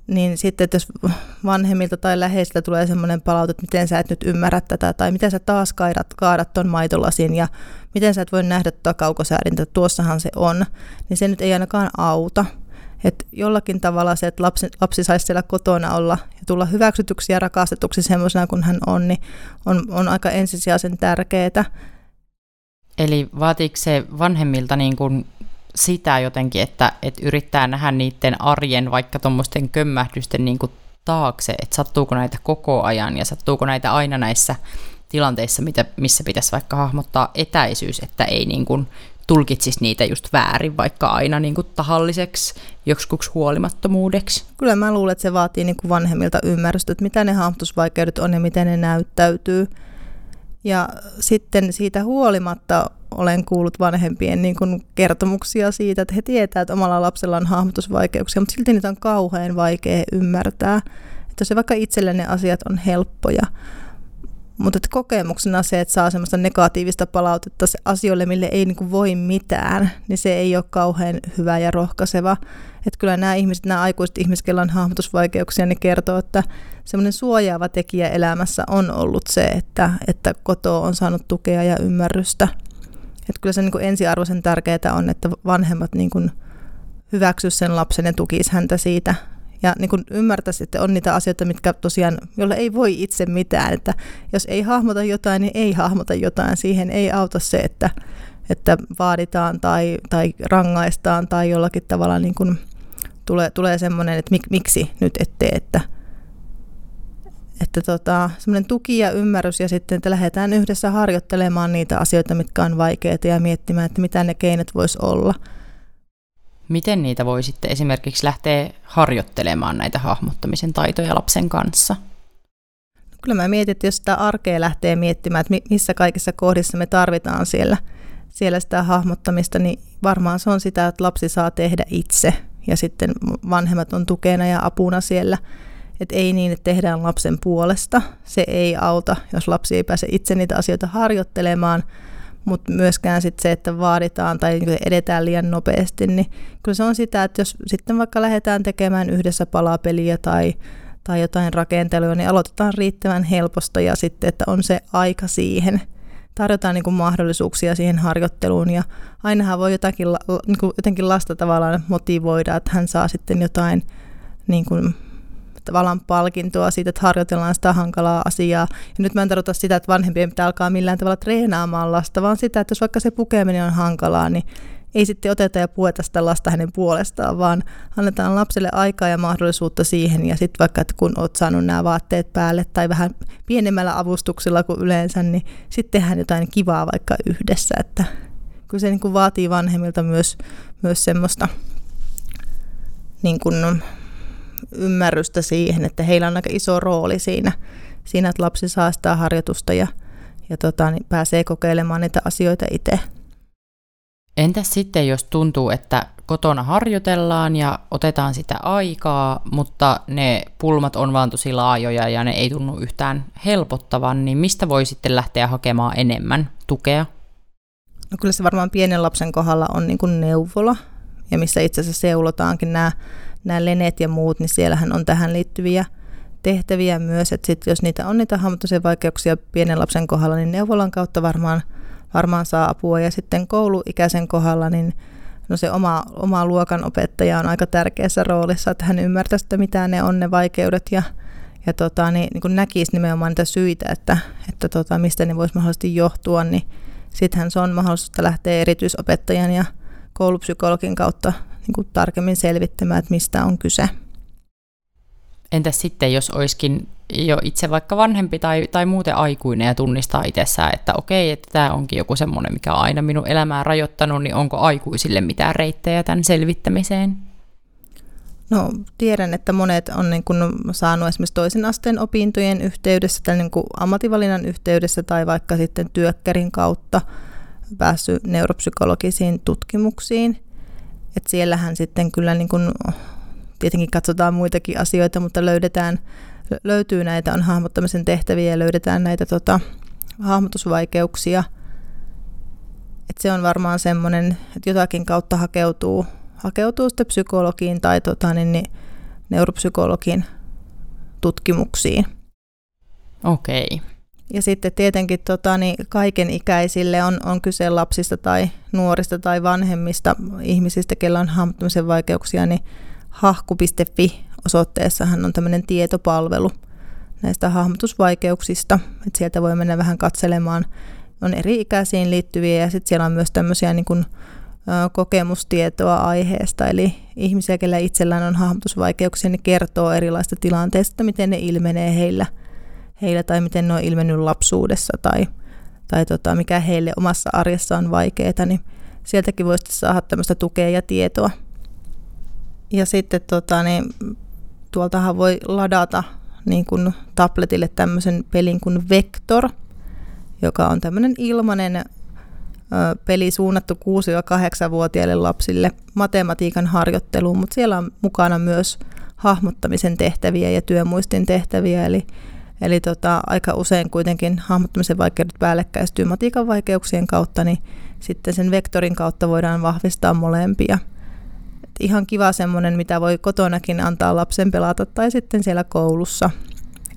Niin sitten, että jos vanhemmilta tai läheisiltä tulee semmoinen palaute, että miten sä et nyt ymmärrä tätä tai miten sä taas kaadat, kaadat ton maitolasin ja miten sä et voi nähdä tuota kaukosäädintä, tuossahan se on, niin se nyt ei ainakaan auta. Että jollakin tavalla se, että lapsi, lapsi saisi siellä kotona olla ja tulla hyväksytyksi ja rakastetuksi semmoisena kuin hän on, niin on, on aika ensisijaisen tärkeää. Eli vaatiiko se vanhemmilta niin kuin sitä jotenkin, että, että yrittää nähdä niiden arjen vaikka tuommoisten kömmähdysten niin kuin taakse, että sattuuko näitä koko ajan ja sattuuko näitä aina näissä tilanteissa, mitä, missä pitäisi vaikka hahmottaa etäisyys, että ei niin kuin tulkitsisi niitä just väärin, vaikka aina niin kuin tahalliseksi, joksikuksi huolimattomuudeksi. Kyllä mä luulen, että se vaatii niin kuin vanhemmilta ymmärrystä, että mitä ne hahmotusvaikeudet on ja miten ne näyttäytyy. Ja sitten siitä huolimatta olen kuullut vanhempien niin kuin kertomuksia siitä, että he tietävät, että omalla lapsella on hahmotusvaikeuksia, mutta silti niitä on kauhean vaikea ymmärtää. Että se vaikka itselle ne asiat on helppoja, mutta että kokemuksena se, että saa semmoista negatiivista palautetta se asioille, mille ei niin voi mitään, niin se ei ole kauhean hyvä ja rohkaiseva. Että kyllä nämä ihmiset, nämä aikuiset ihmiset, on hahmotusvaikeuksia, niin kertoo, että semmoinen suojaava tekijä elämässä on ollut se, että, että koto on saanut tukea ja ymmärrystä. Että kyllä se niin kuin ensiarvoisen tärkeää on, että vanhemmat niin kuin hyväksyisivät sen lapsen ja tukisivat häntä siitä ja niin kuin ymmärtäisi, että on niitä asioita, mitkä tosiaan, jolle ei voi itse mitään, että jos ei hahmota jotain, niin ei hahmota jotain. Siihen ei auta se, että, että vaaditaan tai, tai rangaistaan tai jollakin tavalla niin kuin tulee, tulee semmoinen, että mik, miksi nyt ette, että, että tota, semmoinen tuki ja ymmärrys ja sitten, että lähdetään yhdessä harjoittelemaan niitä asioita, mitkä on vaikeita ja miettimään, että mitä ne keinot voisi olla – Miten niitä voi sitten esimerkiksi lähteä harjoittelemaan näitä hahmottamisen taitoja lapsen kanssa? No kyllä mä mietin, että jos sitä arkea lähtee miettimään, että missä kaikissa kohdissa me tarvitaan siellä, siellä sitä hahmottamista, niin varmaan se on sitä, että lapsi saa tehdä itse ja sitten vanhemmat on tukena ja apuna siellä. Että ei niin, että tehdään lapsen puolesta. Se ei auta, jos lapsi ei pääse itse niitä asioita harjoittelemaan, mutta myöskään sit se, että vaaditaan tai niin edetään liian nopeasti, niin kyllä se on sitä, että jos sitten vaikka lähdetään tekemään yhdessä palapeliä tai, tai jotain rakentelua, niin aloitetaan riittävän helposta ja sitten, että on se aika siihen. Tarjotaan niin kuin mahdollisuuksia siihen harjoitteluun ja ainahan voi jotakin, niin kuin jotenkin lasta tavallaan motivoida, että hän saa sitten jotain niin kuin tavallaan palkintoa siitä, että harjoitellaan sitä hankalaa asiaa. Ja nyt mä en tarkoita sitä, että vanhempien pitää alkaa millään tavalla treenaamaan lasta, vaan sitä, että jos vaikka se pukeminen on hankalaa, niin ei sitten oteta ja pueta sitä lasta hänen puolestaan, vaan annetaan lapselle aikaa ja mahdollisuutta siihen. Ja sitten vaikka, että kun olet saanut nämä vaatteet päälle tai vähän pienemmällä avustuksilla kuin yleensä, niin sitten tehdään jotain kivaa vaikka yhdessä. Että kyllä se niin kuin vaatii vanhemmilta myös, myös semmoista niin kuin ymmärrystä siihen, että heillä on aika iso rooli siinä, siinä että lapsi saa sitä harjoitusta ja, ja tota, niin pääsee kokeilemaan niitä asioita itse. Entäs sitten, jos tuntuu, että kotona harjoitellaan ja otetaan sitä aikaa, mutta ne pulmat on vaan tosi laajoja ja ne ei tunnu yhtään helpottavan, niin mistä voi sitten lähteä hakemaan enemmän tukea? No kyllä se varmaan pienen lapsen kohdalla on niin kuin neuvola, ja missä itse asiassa seulotaankin nämä, nämä lenet ja muut, niin siellähän on tähän liittyviä tehtäviä myös, että sit jos niitä on niitä hahmotusten vaikeuksia pienen lapsen kohdalla, niin neuvolan kautta varmaan – varmaan saa apua. Ja sitten kouluikäisen kohdalla, niin no se oma, oma luokan opettaja on aika tärkeässä roolissa, että hän ymmärtää että mitä ne on ne vaikeudet ja, ja tota, niin, niin kun näkisi nimenomaan niitä syitä, että, että tota, mistä ne voisi mahdollisesti johtua, niin sittenhän se on mahdollista lähteä erityisopettajan ja koulupsykologin kautta niin kuin tarkemmin selvittämään, että mistä on kyse. Entäs sitten, jos olisikin jo itse vaikka vanhempi tai, tai muuten aikuinen ja tunnistaa itsessään, että okei, että tämä onkin joku semmoinen, mikä on aina minun elämää rajoittanut, niin onko aikuisille mitään reittejä tämän selvittämiseen? No tiedän, että monet on niin kuin saanut esimerkiksi toisen asteen opintojen yhteydessä tai niin kuin ammatinvalinnan yhteydessä tai vaikka sitten työkkärin kautta päässyt neuropsykologisiin tutkimuksiin. Et siellähän sitten kyllä niin kuin, tietenkin katsotaan muitakin asioita, mutta löydetään löytyy näitä, on hahmottamisen tehtäviä ja löydetään näitä tota, hahmotusvaikeuksia. Et se on varmaan semmoinen, että jotakin kautta hakeutuu, hakeutuu sitten psykologiin tai tota, niin, niin, neuropsykologin tutkimuksiin. Okei. Okay. Ja sitten tietenkin tota, niin kaiken ikäisille on, on kyse lapsista tai nuorista tai vanhemmista ihmisistä, kellä on hahmottamisen vaikeuksia, niin hahku.fi osoitteessahan on tämmöinen tietopalvelu näistä hahmotusvaikeuksista, että sieltä voi mennä vähän katselemaan. On eri ikäisiin liittyviä ja sitten siellä on myös tämmöisiä niin kuin, kokemustietoa aiheesta, eli ihmisiä, kellä itsellään on hahmotusvaikeuksia, niin kertoo erilaista tilanteista, miten ne ilmenee heillä, heillä tai miten ne on ilmennyt lapsuudessa tai, tai tota, mikä heille omassa arjessa on vaikeaa, niin sieltäkin voisi saada tämmöistä tukea ja tietoa. Ja sitten tota, niin tuoltahan voi ladata niin kuin tabletille tämmöisen pelin kuin Vector, joka on tämmöinen ilmainen peli suunnattu 6-8-vuotiaille lapsille matematiikan harjoitteluun, mutta siellä on mukana myös hahmottamisen tehtäviä ja työmuistin tehtäviä, eli, eli tota, aika usein kuitenkin hahmottamisen vaikeudet päällekkäistyy matiikan vaikeuksien kautta, niin sitten sen vektorin kautta voidaan vahvistaa molempia – ihan kiva semmoinen, mitä voi kotonakin antaa lapsen pelata tai sitten siellä koulussa.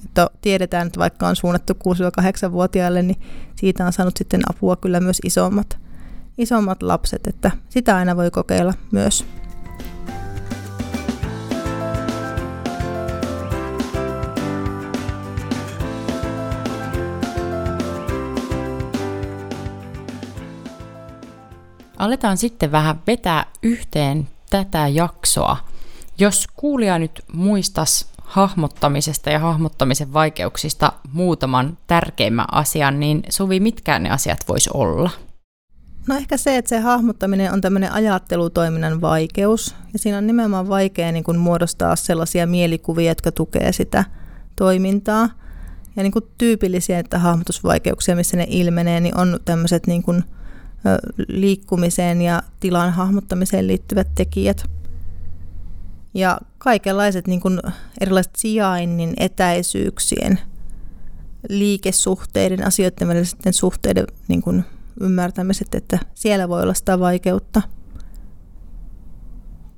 Että tiedetään, että vaikka on suunnattu 6-8-vuotiaille, niin siitä on saanut sitten apua kyllä myös isommat, isommat lapset, että sitä aina voi kokeilla myös. Aletaan sitten vähän vetää yhteen tätä jaksoa. Jos kuulija nyt muistas hahmottamisesta ja hahmottamisen vaikeuksista muutaman tärkeimmän asian, niin Suvi, mitkä ne asiat vois olla? No ehkä se, että se hahmottaminen on tämmöinen ajattelutoiminnan vaikeus. Ja siinä on nimenomaan vaikea niin kuin muodostaa sellaisia mielikuvia, jotka tukee sitä toimintaa. Ja niin kuin tyypillisiä että hahmotusvaikeuksia, missä ne ilmenee, niin on tämmöiset niin kuin liikkumiseen ja tilan hahmottamiseen liittyvät tekijät. Ja kaikenlaiset niin kuin erilaiset sijainnin, etäisyyksien, liikesuhteiden, asioiden välisten suhteiden niin kuin ymmärtämiset, että siellä voi olla sitä vaikeutta.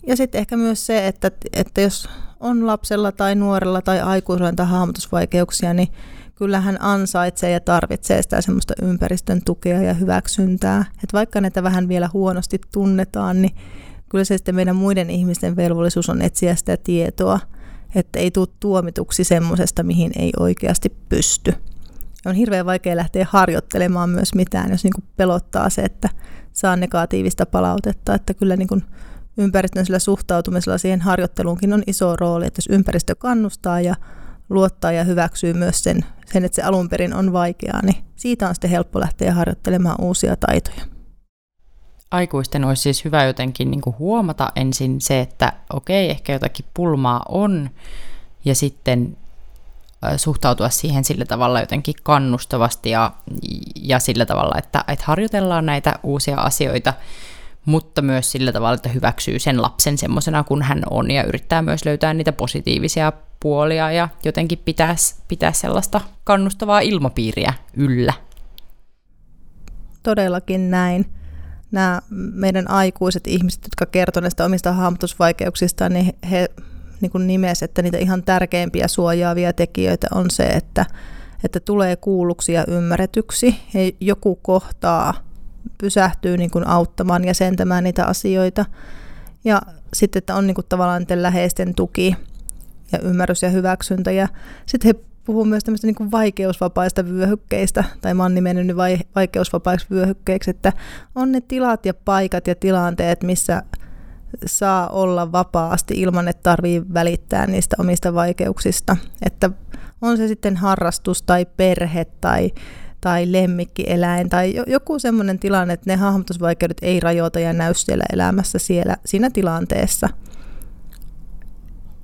Ja sitten ehkä myös se, että, että jos on lapsella tai nuorella tai aikuisella tai hahmotusvaikeuksia, niin kyllä hän ansaitsee ja tarvitsee sitä semmoista ympäristön tukea ja hyväksyntää. Että vaikka näitä vähän vielä huonosti tunnetaan, niin kyllä se sitten meidän muiden ihmisten velvollisuus on etsiä sitä tietoa että ei tule tuomituksi semmoisesta, mihin ei oikeasti pysty. On hirveän vaikea lähteä harjoittelemaan myös mitään, jos niin kuin pelottaa se, että saa negatiivista palautetta, että kyllä niin kuin ympäristön sillä suhtautumisella siihen harjoitteluunkin on iso rooli, että jos ympäristö kannustaa ja luottaa ja hyväksyy myös sen, sen, että se alun perin on vaikeaa, niin siitä on sitten helppo lähteä harjoittelemaan uusia taitoja. Aikuisten olisi siis hyvä jotenkin niin kuin huomata ensin se, että okei, ehkä jotakin pulmaa on, ja sitten suhtautua siihen sillä tavalla jotenkin kannustavasti ja, ja sillä tavalla, että, että harjoitellaan näitä uusia asioita, mutta myös sillä tavalla, että hyväksyy sen lapsen semmoisena kuin hän on ja yrittää myös löytää niitä positiivisia puolia ja jotenkin pitää, pitää sellaista kannustavaa ilmapiiriä yllä. Todellakin näin. Nämä meidän aikuiset ihmiset, jotka kertovat näistä omista hahmotusvaikeuksista, niin he niin kuin nimesi, että niitä ihan tärkeimpiä suojaavia tekijöitä on se, että, että tulee kuulluksi ja ymmärretyksi ja joku kohtaa pysähtyy niin kuin auttamaan ja sentämään niitä asioita. Ja sitten, että on niin kuin tavallaan niiden läheisten tuki ja ymmärrys ja hyväksyntä. Ja sitten he puhuu myös tämmöistä niin kuin vaikeusvapaista vyöhykkeistä, tai mä oon nimennyt ne vaikeusvapaiksi vyöhykkeiksi, että on ne tilat ja paikat ja tilanteet, missä saa olla vapaasti ilman, että tarvii välittää niistä omista vaikeuksista. Että on se sitten harrastus tai perhe tai, tai lemmikkieläin tai joku semmoinen tilanne, että ne hahmotusvaikeudet ei rajoita ja näy siellä elämässä siellä, siinä tilanteessa.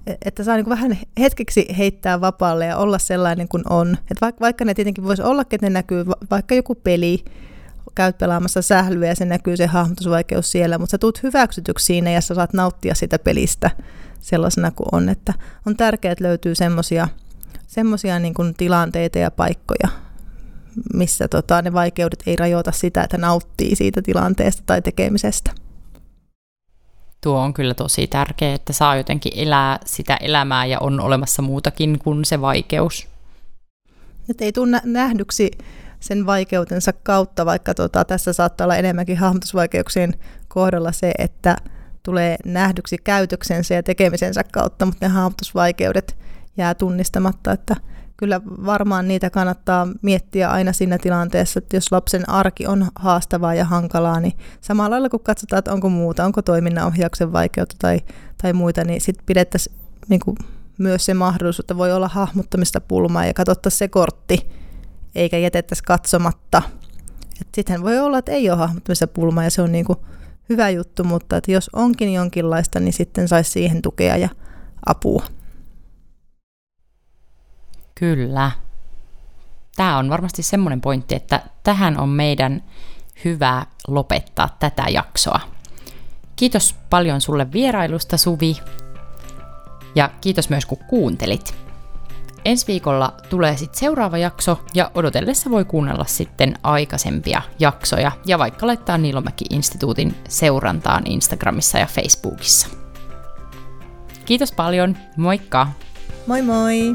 E, että saa niin vähän hetkeksi heittää vapaalle ja olla sellainen kuin on. Että vaikka, vaikka ne tietenkin voisi olla, että ne näkyy, vaikka joku peli, käyt pelaamassa sählyä ja se näkyy se hahmotusvaikeus siellä, mutta sä tuut hyväksytyksi siinä ja sä saat nauttia sitä pelistä sellaisena kuin on. Että on tärkeää, että löytyy semmoisia semmosia niin tilanteita ja paikkoja, missä tota, ne vaikeudet ei rajoita sitä, että nauttii siitä tilanteesta tai tekemisestä. Tuo on kyllä tosi tärkeää, että saa jotenkin elää sitä elämää ja on olemassa muutakin kuin se vaikeus. Että ei tule nähdyksi sen vaikeutensa kautta, vaikka tota, tässä saattaa olla enemmänkin hahmotusvaikeuksien kohdalla se, että tulee nähdyksi käytöksensä ja tekemisensä kautta, mutta ne hahmotusvaikeudet jää tunnistamatta, että kyllä varmaan niitä kannattaa miettiä aina siinä tilanteessa, että jos lapsen arki on haastavaa ja hankalaa, niin samalla lailla kun katsotaan, että onko muuta, onko toiminnanohjauksen vaikeutta tai, tai muita, niin sitten pidettäisiin niin myös se mahdollisuus, että voi olla hahmottamista pulmaa ja katsottaisiin se kortti, eikä jätettäisi katsomatta. Sitten voi olla, että ei ole hahmottamista pulmaa ja se on niin kuin hyvä juttu, mutta että jos onkin jonkinlaista, niin sitten saisi siihen tukea ja apua. Kyllä. Tämä on varmasti semmoinen pointti, että tähän on meidän hyvä lopettaa tätä jaksoa. Kiitos paljon sulle vierailusta, Suvi. Ja kiitos myös, kun kuuntelit. Ensi viikolla tulee sitten seuraava jakso ja odotellessa voi kuunnella sitten aikaisempia jaksoja ja vaikka laittaa Niilomäki-instituutin seurantaan Instagramissa ja Facebookissa. Kiitos paljon, moikka! Moi moi!